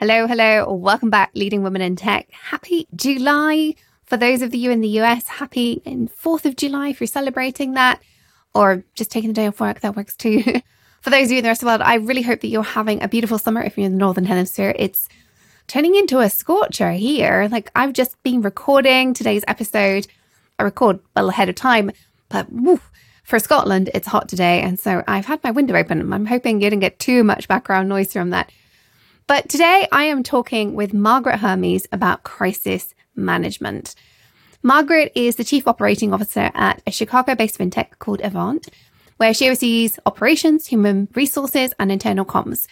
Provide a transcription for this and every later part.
Hello, hello. Welcome back, Leading Women in Tech. Happy July. For those of you in the US, happy 4th of July if you're celebrating that, or just taking the day off work, that works too. For those of you in the rest of the world, I really hope that you're having a beautiful summer if you're in the Northern Hemisphere. It's turning into a scorcher here. Like I've just been recording today's episode. I record well ahead of time, but for Scotland, it's hot today. And so I've had my window open. I'm hoping you didn't get too much background noise from that. But today I am talking with Margaret Hermes about crisis management. Margaret is the Chief Operating Officer at a Chicago based fintech called Avant, where she oversees operations, human resources, and internal comms.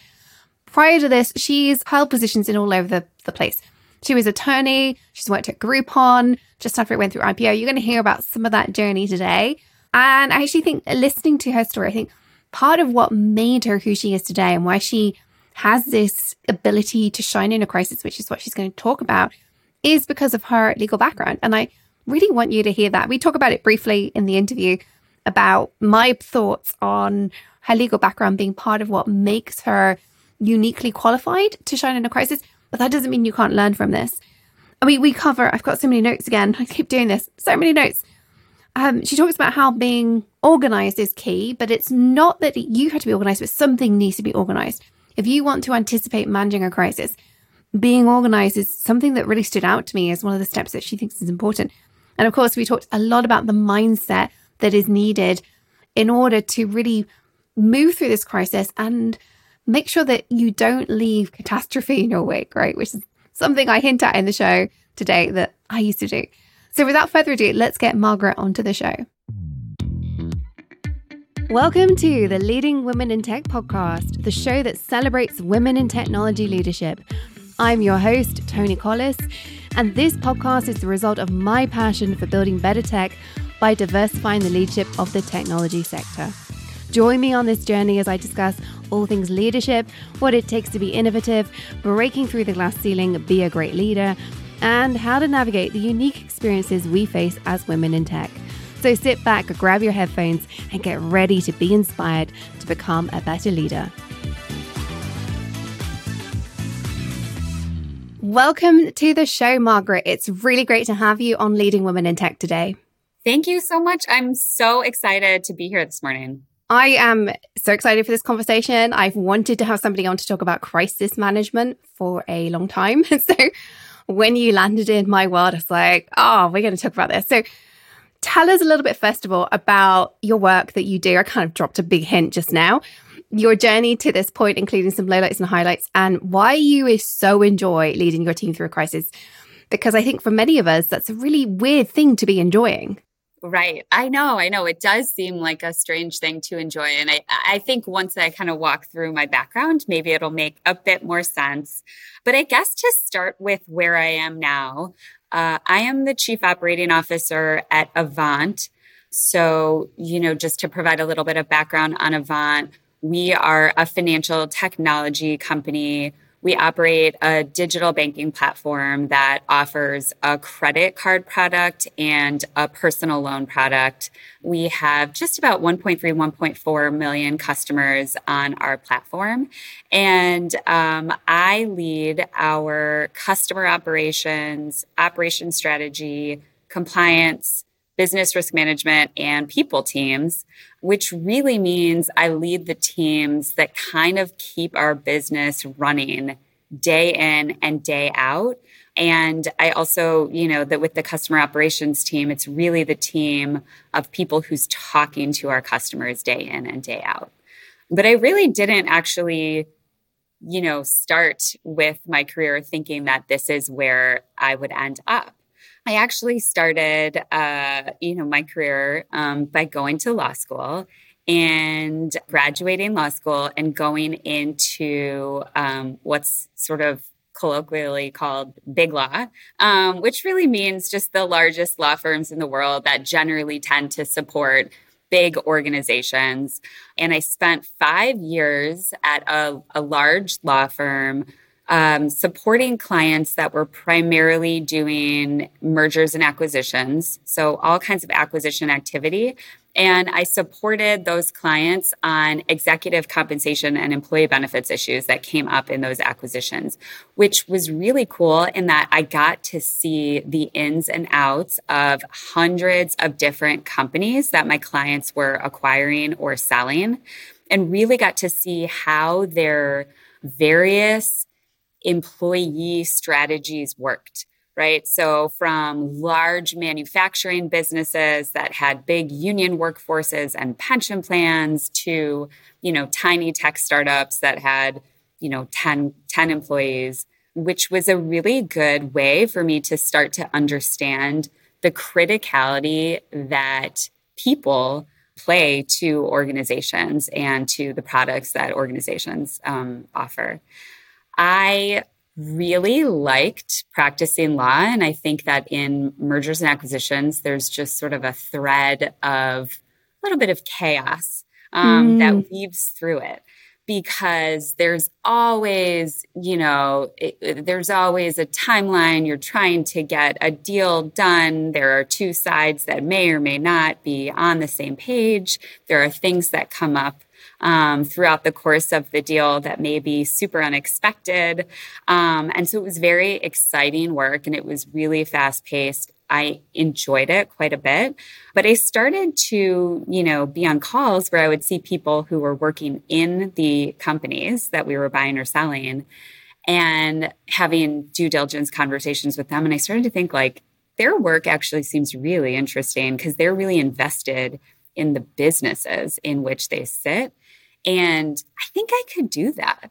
Prior to this, she's held positions in all over the, the place. She was attorney, she's worked at Groupon, just after it went through IPO. You're going to hear about some of that journey today. And I actually think listening to her story, I think part of what made her who she is today and why she has this ability to shine in a crisis, which is what she's going to talk about, is because of her legal background. And I really want you to hear that. We talk about it briefly in the interview about my thoughts on her legal background being part of what makes her uniquely qualified to shine in a crisis. But that doesn't mean you can't learn from this. I mean, we cover, I've got so many notes again. I keep doing this, so many notes. Um, she talks about how being organized is key, but it's not that you have to be organized, but something needs to be organized. If you want to anticipate managing a crisis, being organized is something that really stood out to me as one of the steps that she thinks is important. And of course, we talked a lot about the mindset that is needed in order to really move through this crisis and make sure that you don't leave catastrophe in your wake, right? Which is something I hint at in the show today that I used to do. So without further ado, let's get Margaret onto the show. Welcome to the Leading Women in Tech podcast, the show that celebrates women in technology leadership. I'm your host, Toni Collis, and this podcast is the result of my passion for building better tech by diversifying the leadership of the technology sector. Join me on this journey as I discuss all things leadership, what it takes to be innovative, breaking through the glass ceiling, be a great leader, and how to navigate the unique experiences we face as women in tech. So sit back, grab your headphones, and get ready to be inspired to become a better leader. Welcome to the show, Margaret. It's really great to have you on Leading Women in Tech today. Thank you so much. I'm so excited to be here this morning. I am so excited for this conversation. I've wanted to have somebody on to talk about crisis management for a long time. so when you landed in my world, I was like, oh, we're going to talk about this. So Tell us a little bit, first of all, about your work that you do. I kind of dropped a big hint just now. Your journey to this point, including some lowlights and highlights, and why you so enjoy leading your team through a crisis. Because I think for many of us, that's a really weird thing to be enjoying. Right. I know. I know. It does seem like a strange thing to enjoy. And I, I think once I kind of walk through my background, maybe it'll make a bit more sense. But I guess to start with where I am now, uh, I am the chief operating officer at Avant. So, you know, just to provide a little bit of background on Avant, we are a financial technology company we operate a digital banking platform that offers a credit card product and a personal loan product. We have just about 1.3, 1.4 million customers on our platform. And um, I lead our customer operations, operation strategy, compliance, business risk management, and people teams, which really means I lead the teams that kind of keep our business running day in and day out. And I also, you know, that with the customer operations team, it's really the team of people who's talking to our customers day in and day out. But I really didn't actually, you know, start with my career thinking that this is where I would end up. I actually started, uh, you know, my career um, by going to law school and graduating law school and going into um, what's sort of colloquially called big law, um, which really means just the largest law firms in the world that generally tend to support big organizations. And I spent five years at a, a large law firm um, supporting clients that were primarily doing mergers and acquisitions. So, all kinds of acquisition activity. And I supported those clients on executive compensation and employee benefits issues that came up in those acquisitions, which was really cool in that I got to see the ins and outs of hundreds of different companies that my clients were acquiring or selling, and really got to see how their various employee strategies worked right? So, from large manufacturing businesses that had big union workforces and pension plans to, you know, tiny tech startups that had, you know, 10, 10 employees, which was a really good way for me to start to understand the criticality that people play to organizations and to the products that organizations um, offer. I really liked practicing law. And I think that in mergers and acquisitions, there's just sort of a thread of a little bit of chaos um, mm. that weaves through it because there's always, you know, it, there's always a timeline. You're trying to get a deal done. There are two sides that may or may not be on the same page. There are things that come up um, throughout the course of the deal that may be super unexpected. Um, and so it was very exciting work and it was really fast paced. I enjoyed it quite a bit, but I started to, you know, be on calls where I would see people who were working in the companies that we were buying or selling and having due diligence conversations with them. And I started to think like their work actually seems really interesting because they're really invested in the businesses in which they sit. And I think I could do that.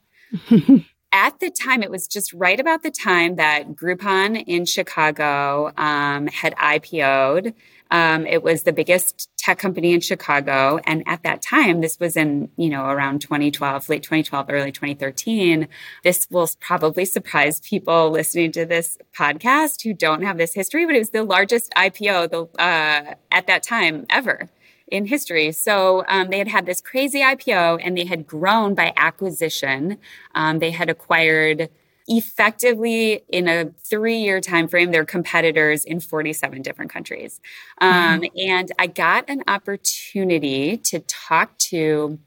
At the time, it was just right about the time that Groupon in Chicago um, had IPO'd. Um, it was the biggest tech company in Chicago. And at that time, this was in, you know, around 2012, late 2012, early 2013. This will probably surprise people listening to this podcast who don't have this history, but it was the largest IPO the, uh, at that time ever in history. So um, they had had this crazy IPO and they had grown by acquisition. Um, they had acquired effectively in a three-year time frame their competitors in 47 different countries. Um, mm-hmm. And I got an opportunity to talk to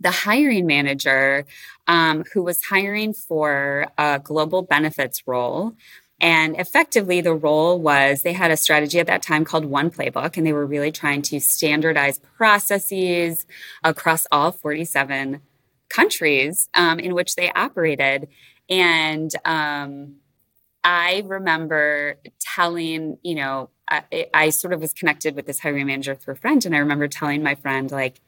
the hiring manager um, who was hiring for a global benefits role and effectively, the role was they had a strategy at that time called One Playbook, and they were really trying to standardize processes across all 47 countries um, in which they operated. And um, I remember telling, you know, I, I, sort of was connected with this hiring manager through a friend, and I remember telling my friend, like,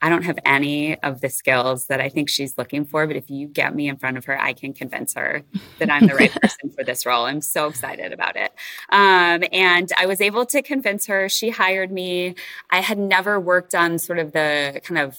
I don't have any of the skills that I think she's looking for, but if you get me in front of her, I can convince her that I'm the right person for this role. I'm so excited about it. Um, and I was able to convince her. She hired me. I had never worked on sort of the kind of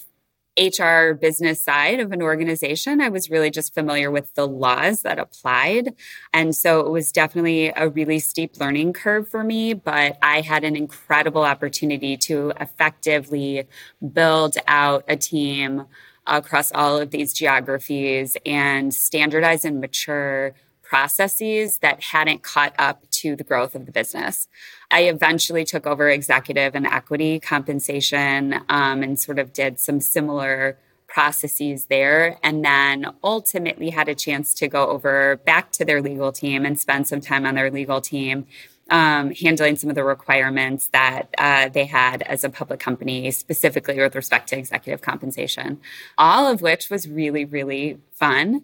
HR business side of an organization. I was really just familiar with the laws that applied. And so it was definitely a really steep learning curve for me, but I had an incredible opportunity to effectively build out a team across all of these geographies and standardize and mature processes that hadn't caught up to the growth of the business. I eventually took over executive and equity compensation um, and sort of did some similar processes there. And then ultimately had a chance to go over back to their legal team and spend some time on their legal team. Um, handling some of the requirements that uh, they had as a public company, specifically with respect to executive compensation, all of which was really, really fun.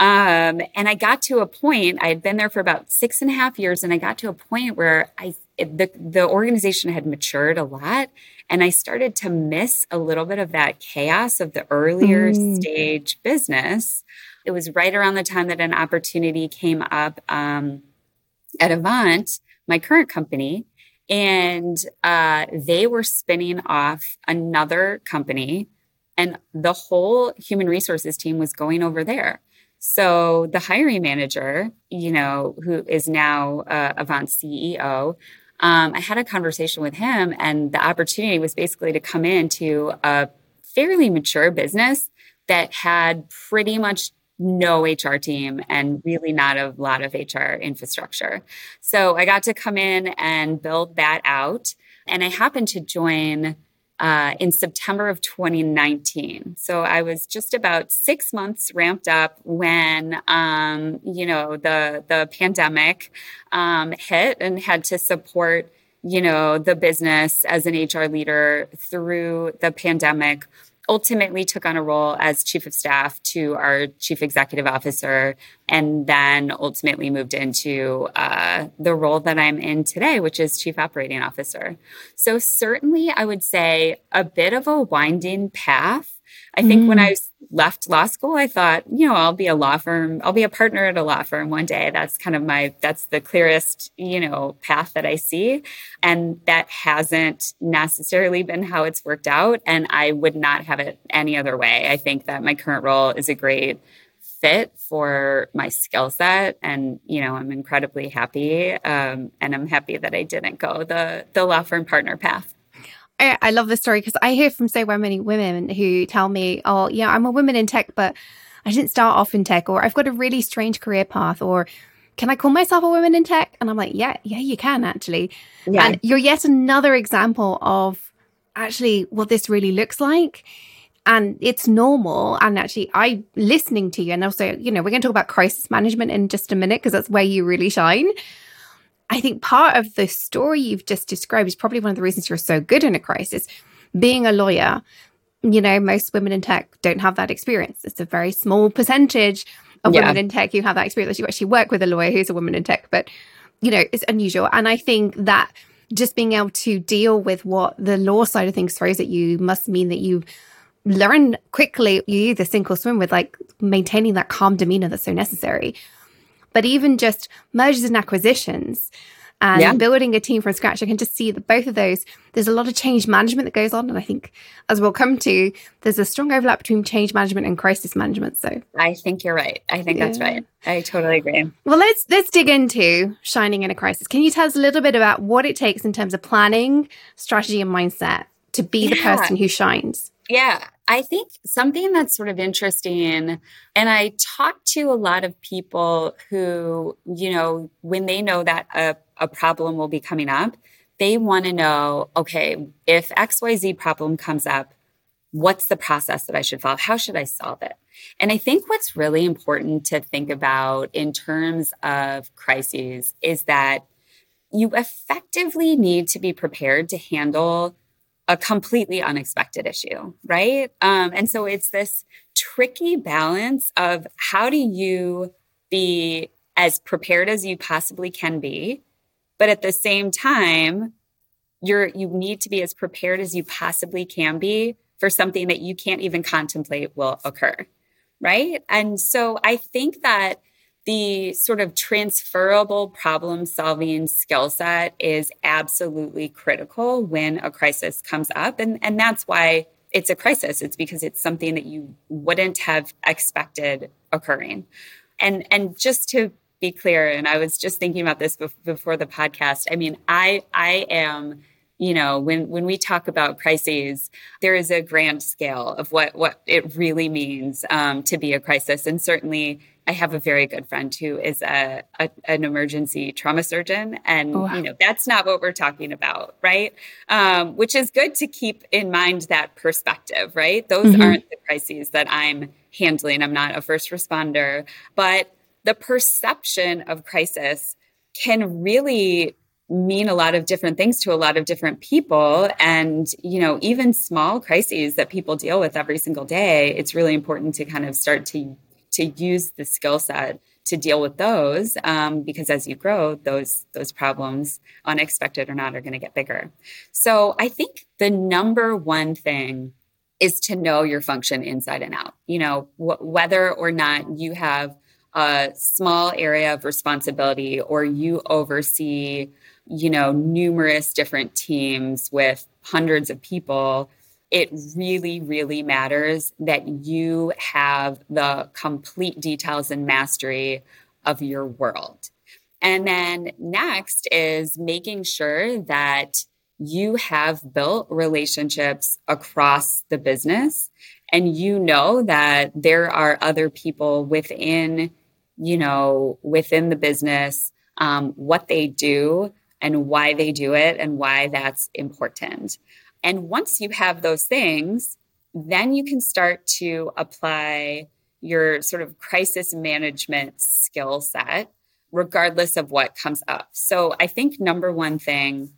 Um, and I got to a point, I had been there for about six and a half years, and I got to a point where I the the organization had matured a lot and I started to miss a little bit of that chaos of the earlier mm. stage business. It was right around the time that an opportunity came up um, at Avant, my current company, and uh, they were spinning off another company, and the whole human resources team was going over there. So the hiring manager, you know, who is now uh, Avant CEO, um, I had a conversation with him, and the opportunity was basically to come into a fairly mature business that had pretty much no HR team and really not a lot of HR infrastructure. So I got to come in and build that out. And I happened to join uh, in September of 2019. So I was just about six months ramped up when um, you know the the pandemic um, hit and had to support you know the business as an HR leader through the pandemic ultimately took on a role as chief of staff to our chief executive officer, and then ultimately moved into uh, the role that I'm in today, which is chief operating officer. So, certainly, I would say a bit of a winding path. I think mm. when I left law school, I thought, you know, I'll be a law firm, I'll be a partner at a law firm one day. That's kind of my, that's the clearest, you know, path that I see. And that hasn't necessarily been how it's worked out. And I would not have it any other way. I think that my current role is a great fit for my skill set and you know i'm incredibly happy um, and i'm happy that i didn't go the the law firm partner path I, I love this story because I hear from so many women who tell me, oh, yeah, I'm a woman in tech, but I didn't start off in tech, or I've got a really strange career path, or can I call myself a woman in tech? And I'm like, yeah, yeah, you can actually. Yeah. And you're yet another example of actually what this really looks like. And it's normal. And actually, I listening to you, and also, you know, we're going to talk about crisis management in just a minute because that's where you really shine. I think part of the story you've just described is probably one of the reasons you're so good in a crisis. Being a lawyer, you know, most women in tech don't have that experience. It's a very small percentage of yeah. women in tech who have that experience. That you actually work with a lawyer who's a woman in tech, but you know, it's unusual. And I think that just being able to deal with what the law side of things throws at you must mean that you learn quickly. You either sink or swim with like maintaining that calm demeanor that's so necessary. But even just mergers and acquisitions and yeah. building a team from scratch, I can just see that both of those, there's a lot of change management that goes on. And I think, as we'll come to, there's a strong overlap between change management and crisis management. So I think you're right. I think yeah. that's right. I totally agree. Well, let's let's dig into shining in a crisis. Can you tell us a little bit about what it takes in terms of planning, strategy, and mindset to be yeah. the person who shines? Yeah. I think something that's sort of interesting, and I talk to a lot of people who, you know, when they know that a, a problem will be coming up, they want to know, okay, if XYZ problem comes up, what's the process that I should follow? How should I solve it? And I think what's really important to think about in terms of crises is that you effectively need to be prepared to handle a completely unexpected issue, right? Um, and so it's this tricky balance of how do you be as prepared as you possibly can be, but at the same time, you're you need to be as prepared as you possibly can be for something that you can't even contemplate will occur, right? And so I think that the sort of transferable problem solving skill set is absolutely critical when a crisis comes up. And, and that's why it's a crisis. It's because it's something that you wouldn't have expected occurring. And, and just to be clear, and I was just thinking about this before the podcast. I mean, I, I am you know when when we talk about crises there is a grand scale of what what it really means um, to be a crisis and certainly I have a very good friend who is a, a an emergency trauma surgeon, and oh, wow. you know that's not what we're talking about, right? Um, which is good to keep in mind that perspective, right? Those mm-hmm. aren't the crises that I'm handling. I'm not a first responder, but the perception of crisis can really mean a lot of different things to a lot of different people and you know even small crises that people deal with every single day it's really important to kind of start to to use the skill set to deal with those um, because as you grow those those problems unexpected or not are going to get bigger. So i think the number one thing is to know your function inside and out. You know wh- whether or not you have a small area of responsibility or you oversee you know numerous different teams with hundreds of people it really, really matters that you have the complete details and mastery of your world. And then next is making sure that you have built relationships across the business and you know that there are other people within you know within the business um, what they do and why they do it and why that's important and once you have those things then you can start to apply your sort of crisis management skill set regardless of what comes up. So i think number one thing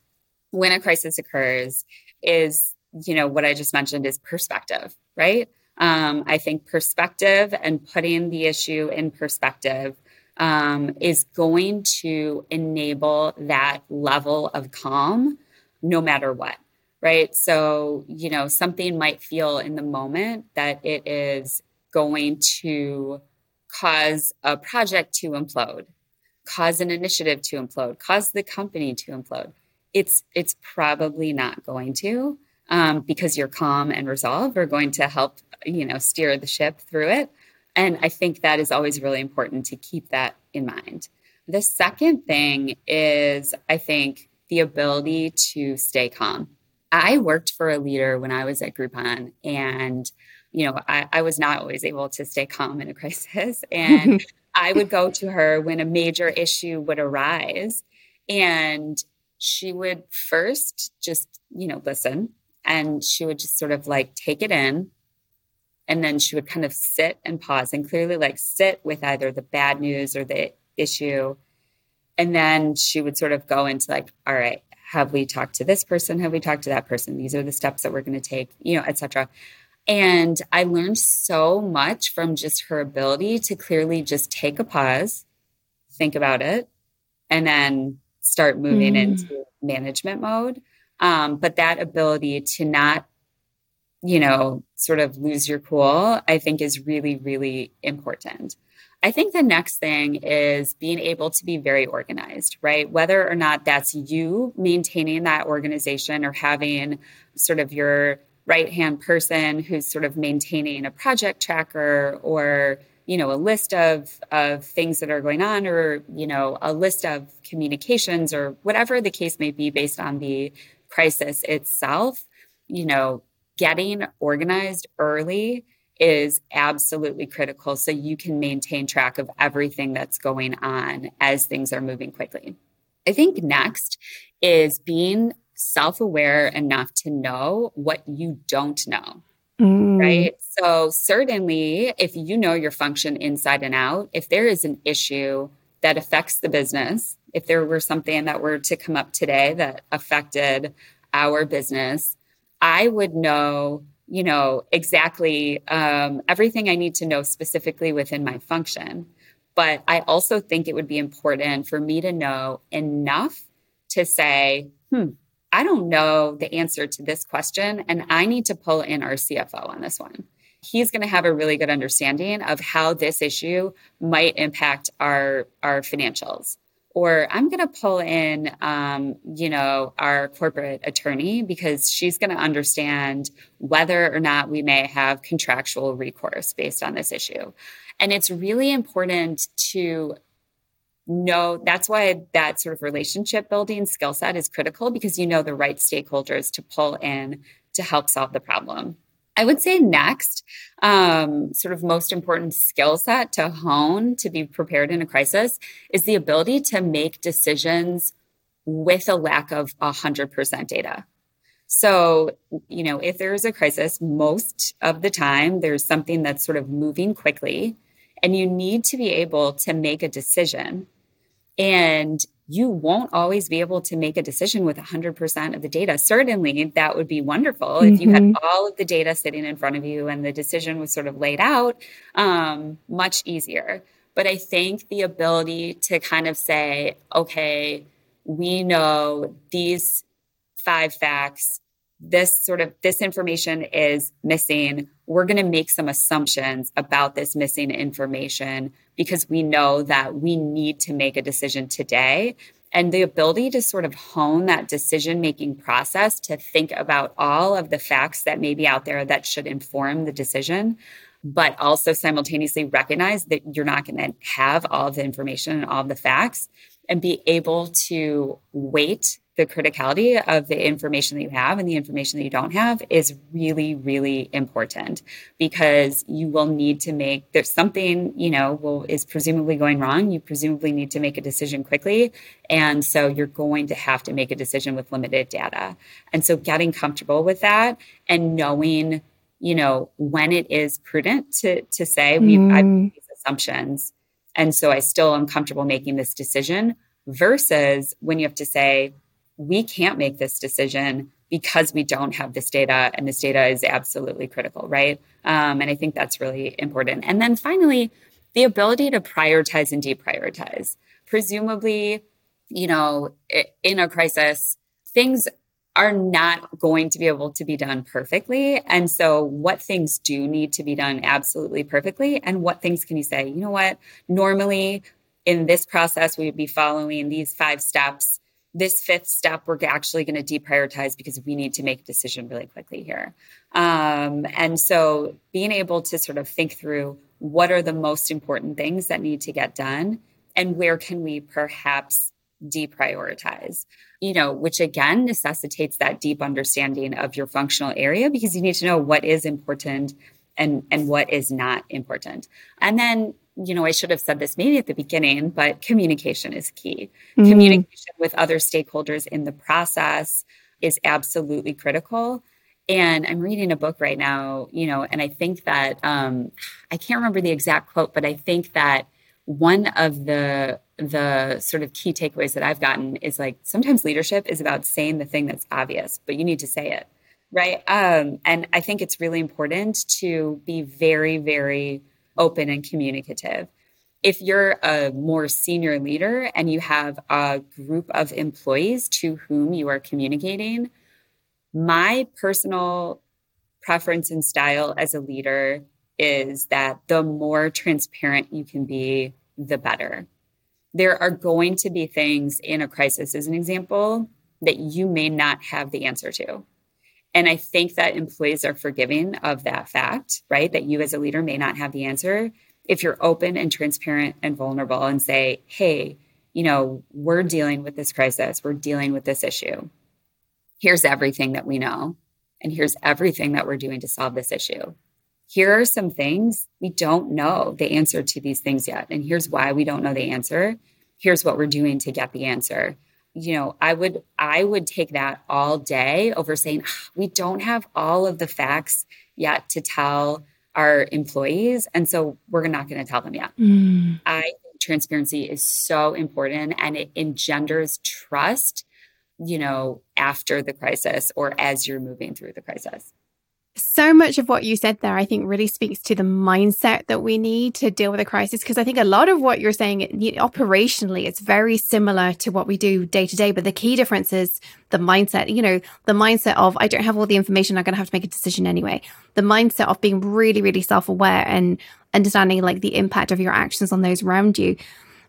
when a crisis occurs is you know what i just mentioned is perspective right? Um, i think perspective and putting the issue in perspective um, is going to enable that level of calm no matter what right? So you know something might feel in the moment that it is going to cause a project to implode cause an initiative to implode cause the company to implode. It's it's probably not going to um, because your calm and resolve are going to help you know steer the ship through it. And i think that is always really important to keep that in mind. The second thing is i think the ability to stay calm i worked for a leader when i was at groupon and you know i, I was not always able to stay calm in a crisis and i would go to her when a major issue would arise and she would first just, you know, listen and she would just sort of like take it in. And then she would kind of sit and pause and clearly like sit with either the bad news or the issue. And then she would sort of go into like, all right, have we talked to this person? Have we talked to that person? These are the steps that we're going to take, you know, etc. And I learned so much from just her ability to clearly just take a pause, think about it, and then start moving mm. into management mode. Um, but that ability to not, you know, sort of lose your cool, I think is really, really important. I think the next thing is being able to be very organized, right? Whether or not that's you maintaining that organization or having sort of your right hand person who's sort of maintaining a project tracker or you know a list of of things that are going on or you know a list of communications or whatever the case may be based on the crisis itself you know getting organized early is absolutely critical so you can maintain track of everything that's going on as things are moving quickly i think next is being self-aware enough to know what you don't know Mm. Right. So, certainly, if you know your function inside and out, if there is an issue that affects the business, if there were something that were to come up today that affected our business, I would know, you know, exactly um, everything I need to know specifically within my function. But I also think it would be important for me to know enough to say, hmm, I don't know the answer to this question, and I need to pull in our CFO on this one. He's going to have a really good understanding of how this issue might impact our, our financials. Or I'm going to pull in, um, you know, our corporate attorney because she's going to understand whether or not we may have contractual recourse based on this issue. And it's really important to know that's why that sort of relationship building skill set is critical because you know the right stakeholders to pull in to help solve the problem. I would say next, um, sort of most important skill set to hone to be prepared in a crisis is the ability to make decisions with a lack of 100% data. So, you know, if there is a crisis, most of the time there's something that's sort of moving quickly and you need to be able to make a decision. And you won't always be able to make a decision with 100% of the data. Certainly, that would be wonderful mm-hmm. if you had mm-hmm. all of the data sitting in front of you and the decision was sort of laid out, um, much easier. But I think the ability to kind of say, okay, we know these five facts this sort of this information is missing we're going to make some assumptions about this missing information because we know that we need to make a decision today. And the ability to sort of hone that decision making process to think about all of the facts that may be out there that should inform the decision but also simultaneously recognize that you're not going to have all of the information and all of the facts and be able to wait the criticality of the information that you have and the information that you don't have is really really important because you will need to make there's something you know will is presumably going wrong. You presumably need to make a decision quickly. And so you're going to have to make a decision with limited data. And so getting comfortable with that and knowing you know when it is prudent to to say we mm. i've made these assumptions. And so i still am comfortable making this decision versus when you have to say we can't make this decision because we don't have this data and this data is absolutely critical right? Um, and i think that's really important. And then finally the ability to prioritize and deprioritize. Presumably you know in a crisis things are not going to be able to be done perfectly. And so what things do need to be done absolutely perfectly and what things can you say you know what? Normally in this process we would be following these five steps this fifth step we're actually going to deprioritize because we need to make a decision really quickly here. Um, and so being able to sort of think through what are the most important things that need to get done and where can we perhaps deprioritize you know which again necessitates that deep understanding of your functional area because you need to know what is important and and what is not important. And then you know, I should have said this maybe at the beginning, but communication is key. Mm-hmm. Communication with other stakeholders in the process is absolutely critical. And I'm reading a book right now, you know, and I think that um, I can't remember the exact quote, but I think that one of the the sort of key takeaways that I've gotten is like sometimes leadership is about saying the thing that's obvious, but you need to say it, right? Um, and I think it's really important to be very, very open and communicative. If you're a more senior leader and you have a group of employees to whom you are communicating, my personal preference and style as a leader is that the more transparent you can be, the better. There are going to be things in a crisis, as an example, that you may not have the answer to. And I think that employees are forgiving of that fact, right? That you as a leader may not have the answer. If you're open and transparent and vulnerable and say, hey, you know, we're dealing with this crisis, we're dealing with this issue. Here's everything that we know, and here's everything that we're doing to solve this issue. Here are some things we don't know the answer to these things yet. And here's why we don't know the answer. Here's what we're doing to get the answer you know i would i would take that all day over saying ah, we don't have all of the facts yet to tell our employees and so we're not going to tell them yet mm. i think transparency is so important and it engenders trust you know after the crisis or as you're moving through the crisis so much of what you said there, I think, really speaks to the mindset that we need to deal with a crisis. Because I think a lot of what you're saying operationally, it's very similar to what we do day to day. But the key difference is the mindset, you know, the mindset of, I don't have all the information, I'm going to have to make a decision anyway. The mindset of being really, really self aware and understanding like the impact of your actions on those around you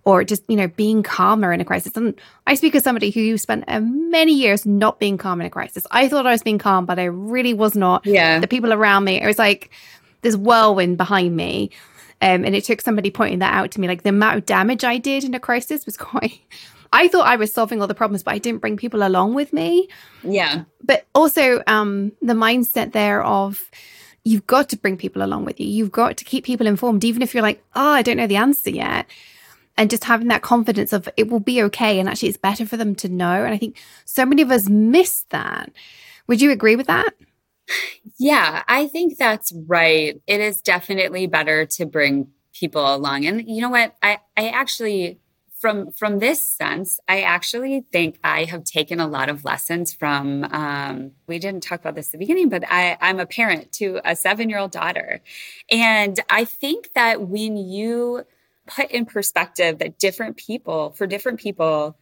or just, you know, being calmer in a crisis. And I speak as somebody who spent uh, many years not being calm in a crisis. I thought I was being calm, but I really was not. Yeah. The people around me, it was like this whirlwind behind me. Um, and it took somebody pointing that out to me. Like the amount of damage I did in a crisis was quite. I thought I was solving all the problems, but I didn't bring people along with me. Yeah. But also um, the mindset there of you've got to bring people along with you. You've got to keep people informed, even if you're like, oh, I don't know the answer yet and just having that confidence of it will be okay and actually it's better for them to know. And i think so many of us miss that. Would you agree with that? Yeah i think that's right. It is definitely better to bring people along. And you know what? I i actually from from this sense i actually think i have taken a lot of lessons from um, we didn't talk about this at the beginning but i i'm a parent to a seven year old daughter. And i think that when you put in perspective that different people, for different people,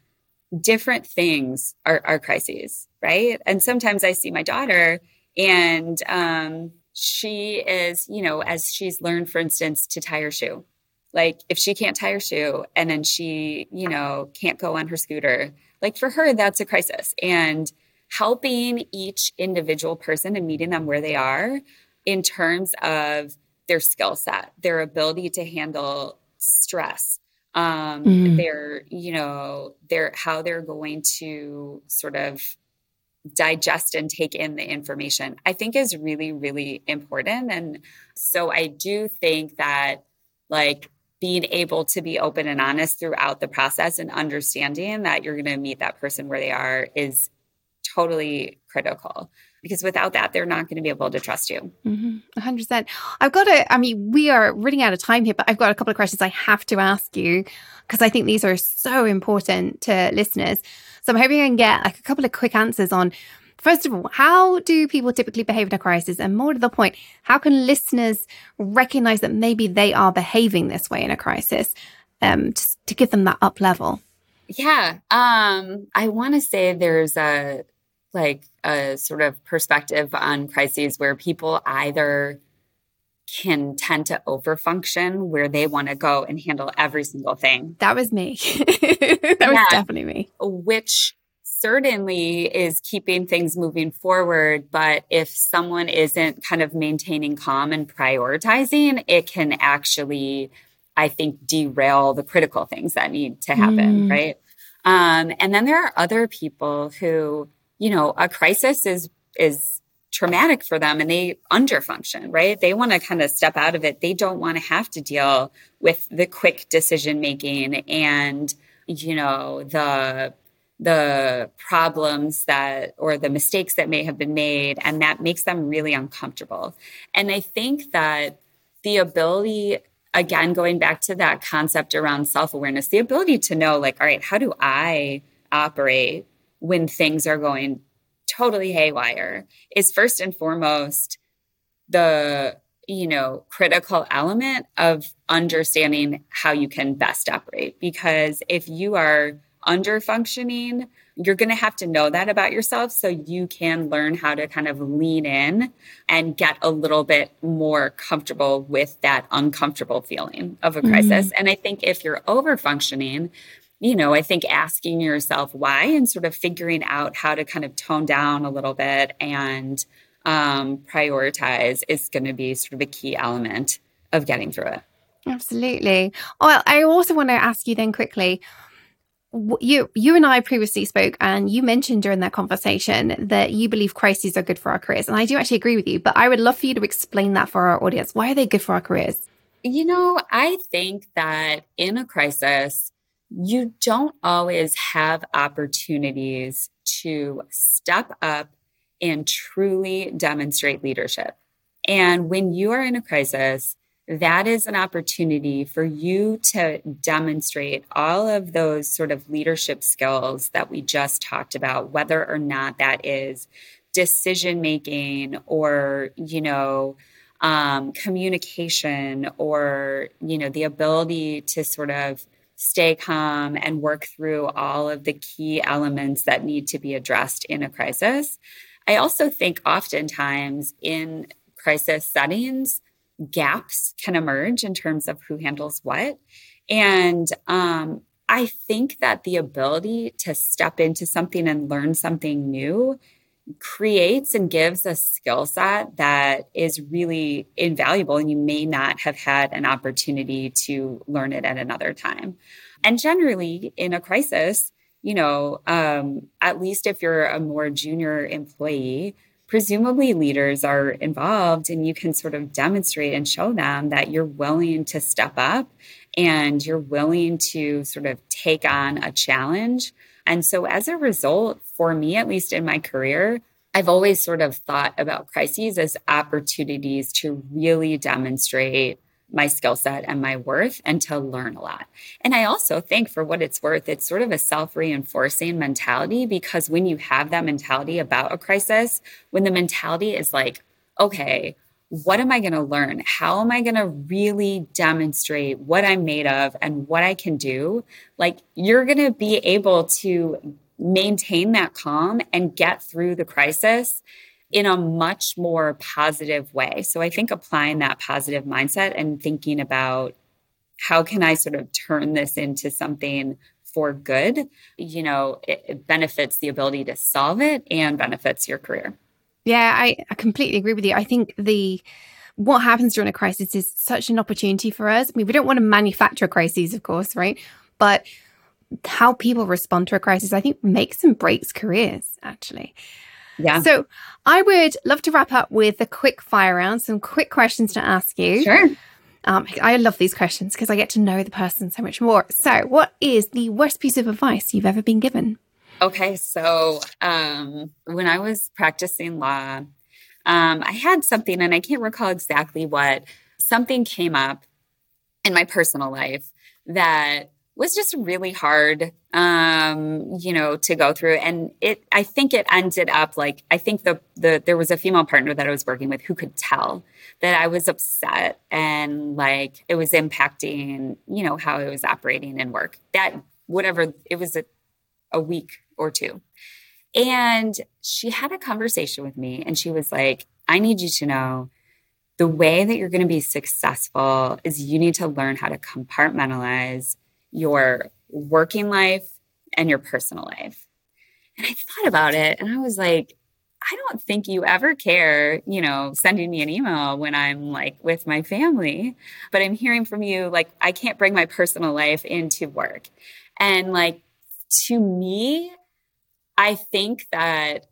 different things are, are crises, right? And sometimes I see my daughter and um, she is, you know, as she's learned, for instance, to tie her shoe. Like if she can't tie her shoe and then she, you know, can't go on her scooter, like for her, that's a crisis. And helping each individual person and meeting them where they are in terms of their skill set, their ability to handle stress, um, mm. their you know their how they're going to sort of digest and take in the information i think is really really important. And so i do think that like being able to be open and honest throughout the process and understanding that you're going to meet that person where they are is totally critical because without that they're not going to be able to trust you mm-hmm. 100% i've got to i mean we are running out of time here but i've got a couple of questions i have to ask you because i think these are so important to listeners so i'm hoping i can get like a couple of quick answers on First of all, how do people typically behave in a crisis? And more to the point, how can listeners recognize that maybe they are behaving this way in a crisis um, to, to give them that up level? Yeah. Um, I want to say there's a like a sort of perspective on crises where people either can tend to overfunction where they want to go and handle every single thing. That was me. that yeah. was definitely me. Which certainly is keeping things moving forward. But if someone isn't kind of maintaining calm and prioritizing, it can actually, I think, derail the critical things that need to happen. Mm. Right. Um, and then there are other people who, you know, a crisis is, is traumatic for them and they underfunction, right? They want to kind of step out of it. They don't want to have to deal with the quick decision making and, you know, the the problems that or the mistakes that may have been made and that makes them really uncomfortable and i think that the ability again going back to that concept around self-awareness the ability to know like all right how do i operate when things are going totally haywire is first and foremost the you know critical element of understanding how you can best operate because if you are under functioning, you're going to have to know that about yourself so you can learn how to kind of lean in and get a little bit more comfortable with that uncomfortable feeling of a crisis. Mm-hmm. And I think if you're over functioning, you know, I think asking yourself why and sort of figuring out how to kind of tone down a little bit and um, prioritize is going to be sort of a key element of getting through it. Absolutely. Well, I also want to ask you then quickly you you and I previously spoke, and you mentioned during that conversation that you believe crises are good for our careers, and I do actually agree with you. But I would love for you to explain that for our audience. Why are they good for our careers? You know, I think that in a crisis, you don't always have opportunities to step up and truly demonstrate leadership. And when you are in a crisis, that is an opportunity for you to demonstrate all of those sort of leadership skills that we just talked about, whether or not that is decision making or, you know, um, communication or, you know, the ability to sort of stay calm and work through all of the key elements that need to be addressed in a crisis. I also think oftentimes in crisis settings, gaps can emerge in terms of who handles what. And um, I think that the ability to step into something and learn something new creates and gives a skill set that is really invaluable and you may not have had an opportunity to learn it at another time and generally in a crisis you know um, at least if you're a more junior employee presumably leaders are involved and you can sort of demonstrate and show them that you're willing to step up and you're willing to sort of take on a challenge. And so, as a result, for me, at least in my career, I've always sort of thought about crises as opportunities to really demonstrate my skill set and my worth and to learn a lot. And I also think for what it's worth, it's sort of a self reinforcing mentality because when you have that mentality about a crisis, when the mentality is like, okay, what am I going to learn? How am I going to really demonstrate what I'm made of and what I can do? Like, you're going to be able to maintain that calm and get through the crisis in a much more positive way. So I think applying that positive mindset and thinking about how can I sort of turn this into something for good, you know, it, it benefits the ability to solve it and benefits your career. Yeah, I, I completely agree with you. I think the what happens during a crisis is such an opportunity for us. I mean, we don't want to manufacture crises, of course, right? But how people respond to a crisis, I think, makes and breaks careers, actually. Yeah. So I would love to wrap up with a quick fire round, some quick questions to ask you. Sure. Um, I love these questions because I get to know the person so much more. So, what is the worst piece of advice you've ever been given? Okay, so um, when I was practicing law, um, I had something, and I can't recall exactly what. Something came up in my personal life that was just really hard um you know to go through and it i think it ended up like i think the the there was a female partner that i was working with who could tell that i was upset and like it was impacting you know how i was operating in work that whatever it was a, a week or two and she had a conversation with me and she was like i need you to know the way that you're going to be successful is you need to learn how to compartmentalize your working life and your personal life. And I thought about it and I was like, I don't think you ever care, you know, sending me an email when I'm like with my family, but I'm hearing from you like I can't bring my personal life into work. And like to me, I think that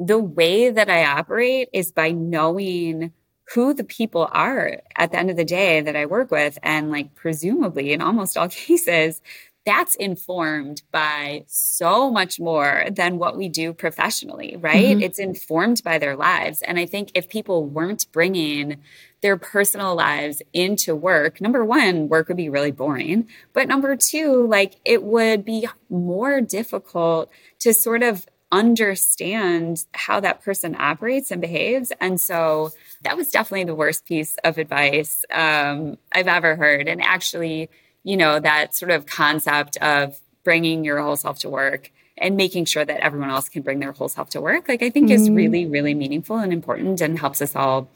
the way that I operate is by knowing who the people are at the end of the day that I work with. And like, presumably, in almost all cases, that's informed by so much more than what we do professionally, right? Mm-hmm. It's informed by their lives. And I think if people weren't bringing their personal lives into work, number one, work would be really boring. But number two, like it would be more difficult to sort of understand how that person operates and behaves. And so that was definitely the worst piece of advice um, I've ever heard. And actually, you know, that sort of concept of bringing your whole self to work and making sure that everyone else can bring their whole self to work, like I think mm. is really, really meaningful and important and helps us all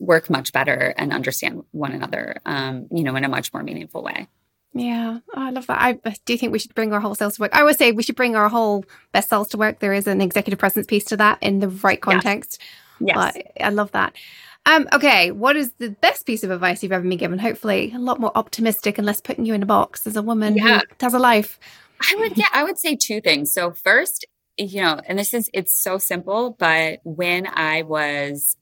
work much better and understand one another, um, you know, in a much more meaningful way. Yeah, oh, I love that. I do think we should bring our whole selves to work. I always say we should bring our whole best selves to work. There is an executive presence piece to that in the right context. Yes. yes. I love that. Um, okay, what is the best piece of advice you've ever been given? Hopefully, a lot more optimistic and less putting you in a box as a woman yeah. who has a life. I would, yeah, I would say two things. So, first, you know, and this is, it's so simple, but when I was,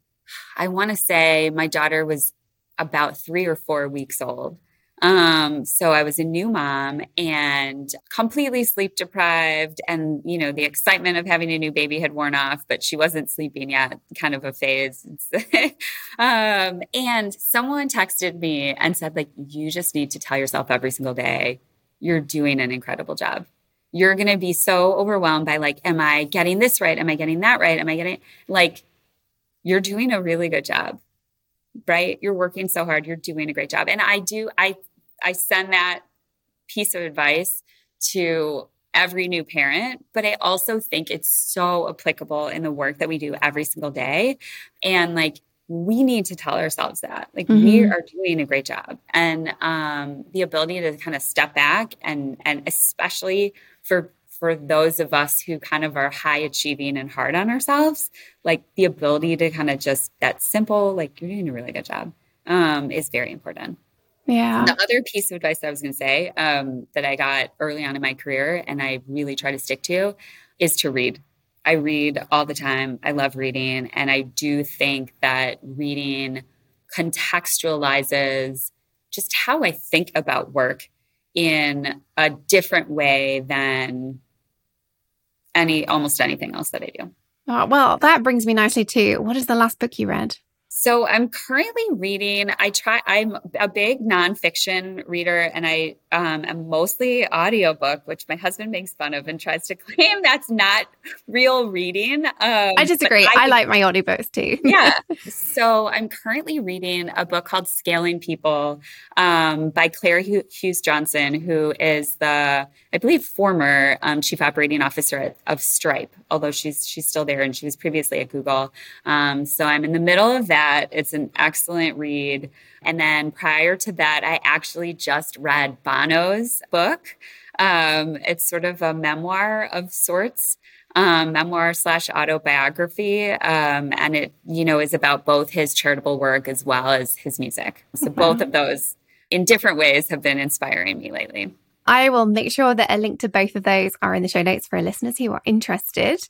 I want to say my daughter was about three or four weeks old. Um, so I was a new mom and completely sleep deprived. And, you know, the excitement of having a new baby had worn off, but she wasn't sleeping yet, kind of a phase. um, and someone texted me and said, like, you just need to tell yourself every single day, you're doing an incredible job. You're going to be so overwhelmed by, like, am I getting this right? Am I getting that right? Am I getting, like, you're doing a really good job right you're working so hard you're doing a great job and i do i I send that piece of advice to every new parent, but I also think it's so applicable in the work that we do every single day. And like, we need to tell ourselves that like mm-hmm. we are doing a great job and um, the ability to kind of step back and and especially for for those of us who kind of are high achieving and hard on ourselves like the ability to kind of just that simple like you're doing a really good job um, is very important yeah. The other piece of advice I was going to say um, that I got early on in my career and I really try to stick to is to read. I read all the time. I love reading. And I do think that reading contextualizes just how I think about work in a different way than any almost anything else that I do. Oh, well, that brings me nicely to what is the last book you read? So I'm currently reading. I try. I'm a big nonfiction reader, and I um, am mostly audiobook, which my husband makes fun of and tries to claim that's not real reading. Um, I disagree. I, I, like my audiobooks too. yeah. So I'm currently reading a book called Scaling People um, by Claire Hughes Johnson, who is the, I believe, former um, chief operating officer at, of Stripe, although she's she's still there and she was previously at Google. Um, so I'm in the middle of that that. It's an excellent read. And then prior to that, I actually just read Bono's book. Um, it's sort of a memoir of sorts. um, memoir slash autobiography. Um, and it, you know, is about both his charitable work as well as his music. So both of those in different ways have been inspiring me lately. I will make sure that a link to both of those are in the show notes for listeners who are interested.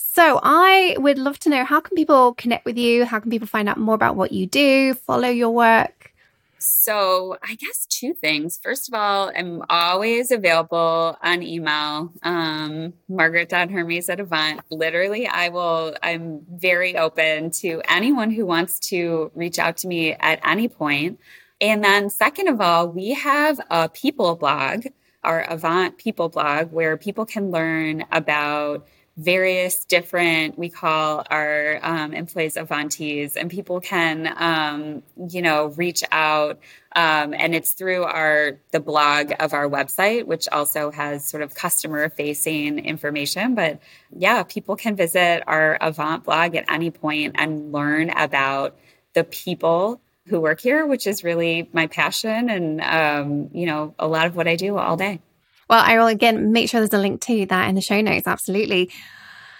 So I would love to know how can people connect with you? How can people find out more about what you do, follow your work? So, I guess two things. First of all, I'm always available on email, um, margaret.hermes at Avant. Literally, I will, I'm very open to anyone who wants to reach out to me at any point. And then, second of all, we have a people blog, our Avant people blog, where people can learn about various different we call our um, employees avantees and people can um, you know reach out um, and it's through our the blog of our website which also has sort of customer facing information. But yeah people can visit our avant blog at any point and learn about the people who work here which is really my passion and um, you know a lot of what i do all day well, I will again make sure there's a link to that in the show notes. Absolutely.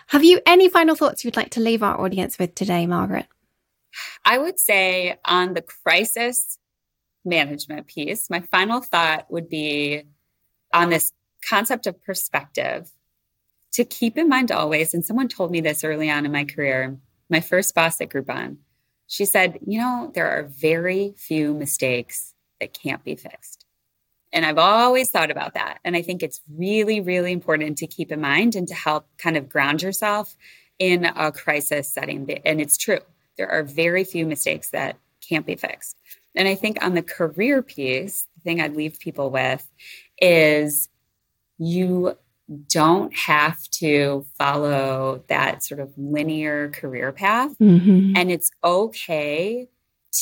Have you any final thoughts you'd like to leave our audience with today, Margaret? I would say on the crisis management piece, my final thought would be on this concept of perspective to keep in mind always. And someone told me this early on in my career, my first boss at Groupon. She said, You know, there are very few mistakes that can't be fixed. And I've always thought about that. And I think it's really, really important to keep in mind and to help kind of ground yourself in a crisis setting. And it's true, there are very few mistakes that can't be fixed. And I think on the career piece, the thing I'd leave people with is you don't have to follow that sort of linear career path. Mm-hmm. And it's okay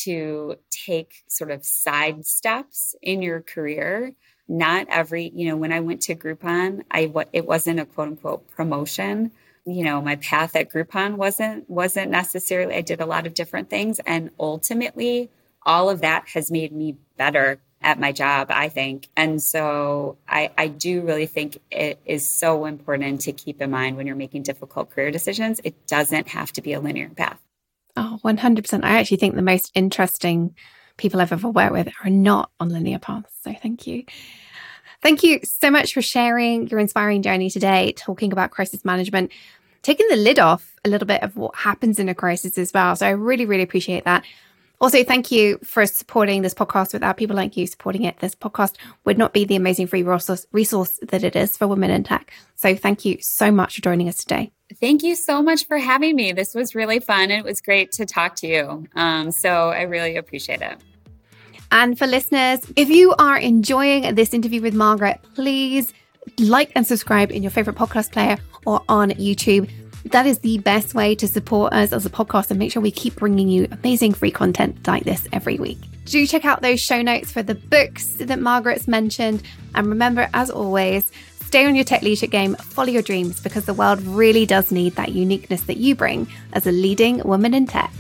to take sort of side steps in your career. Not every, you know, when I went to Groupon, I what it wasn't a quote unquote promotion. You know, my path at Groupon wasn't wasn't necessarily. I did a lot of different things, and ultimately, all of that has made me better at my job, I think. And so I, I do really think it is so important to keep in mind when you're making difficult career decisions. It doesn't have to be a linear path. Oh, 100%. I actually think the most interesting people I've ever worked with are not on linear paths. So thank you. Thank you so much for sharing your inspiring journey today, talking about crisis management, taking the lid off a little bit of what happens in a crisis as well. So I really, really appreciate that. Also, thank you for supporting this podcast. Without people like you supporting it, this podcast would not be the amazing free resource, resource that it is for women in tech. So, thank you so much for joining us today. Thank you so much for having me. This was really fun. It was great to talk to you. Um, so, I really appreciate it. And for listeners, if you are enjoying this interview with Margaret, please like and subscribe in your favorite podcast player or on YouTube. That is the best way to support us as a podcast and make sure we keep bringing you amazing free content like this every week. Do check out those show notes for the books that Margaret's mentioned. And remember, as always, stay on your tech leadership game, follow your dreams because the world really does need that uniqueness that you bring as a leading woman in tech.